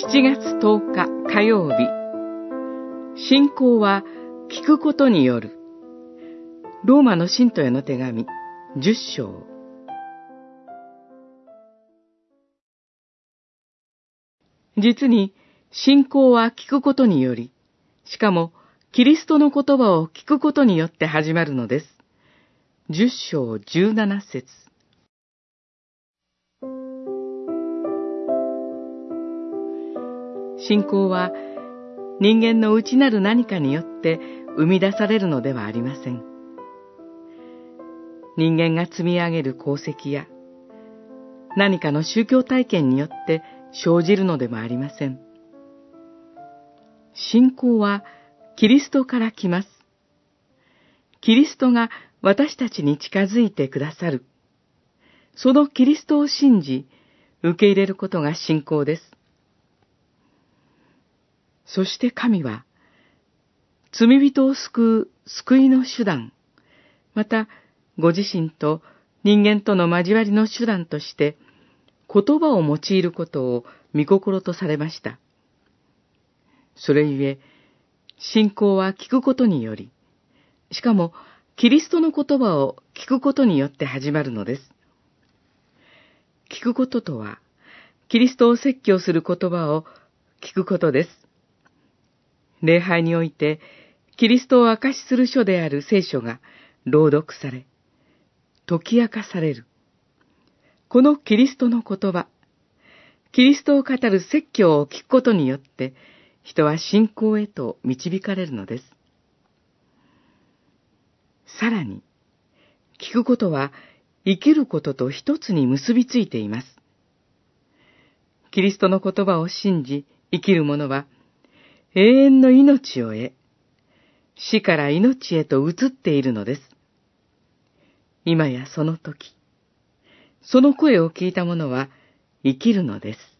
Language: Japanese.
7月10日火曜日。信仰は聞くことによる。ローマの信徒への手紙。10章。実に信仰は聞くことにより、しかもキリストの言葉を聞くことによって始まるのです。10章17節。信仰は人間の内なる何かによって生み出されるのではありません。人間が積み上げる功績や何かの宗教体験によって生じるのでもありません。信仰はキリストから来ます。キリストが私たちに近づいてくださる。そのキリストを信じ、受け入れることが信仰です。そして神は、罪人を救う救いの手段、また、ご自身と人間との交わりの手段として、言葉を用いることを見心とされました。それゆえ、信仰は聞くことにより、しかも、キリストの言葉を聞くことによって始まるのです。聞くこととは、キリストを説教する言葉を聞くことです。礼拝において、キリストを証しする書である聖書が朗読され、解き明かされる。このキリストの言葉、キリストを語る説教を聞くことによって、人は信仰へと導かれるのです。さらに、聞くことは生きることと一つに結びついています。キリストの言葉を信じ生きる者は、永遠の命を得、死から命へと移っているのです。今やその時、その声を聞いた者は生きるのです。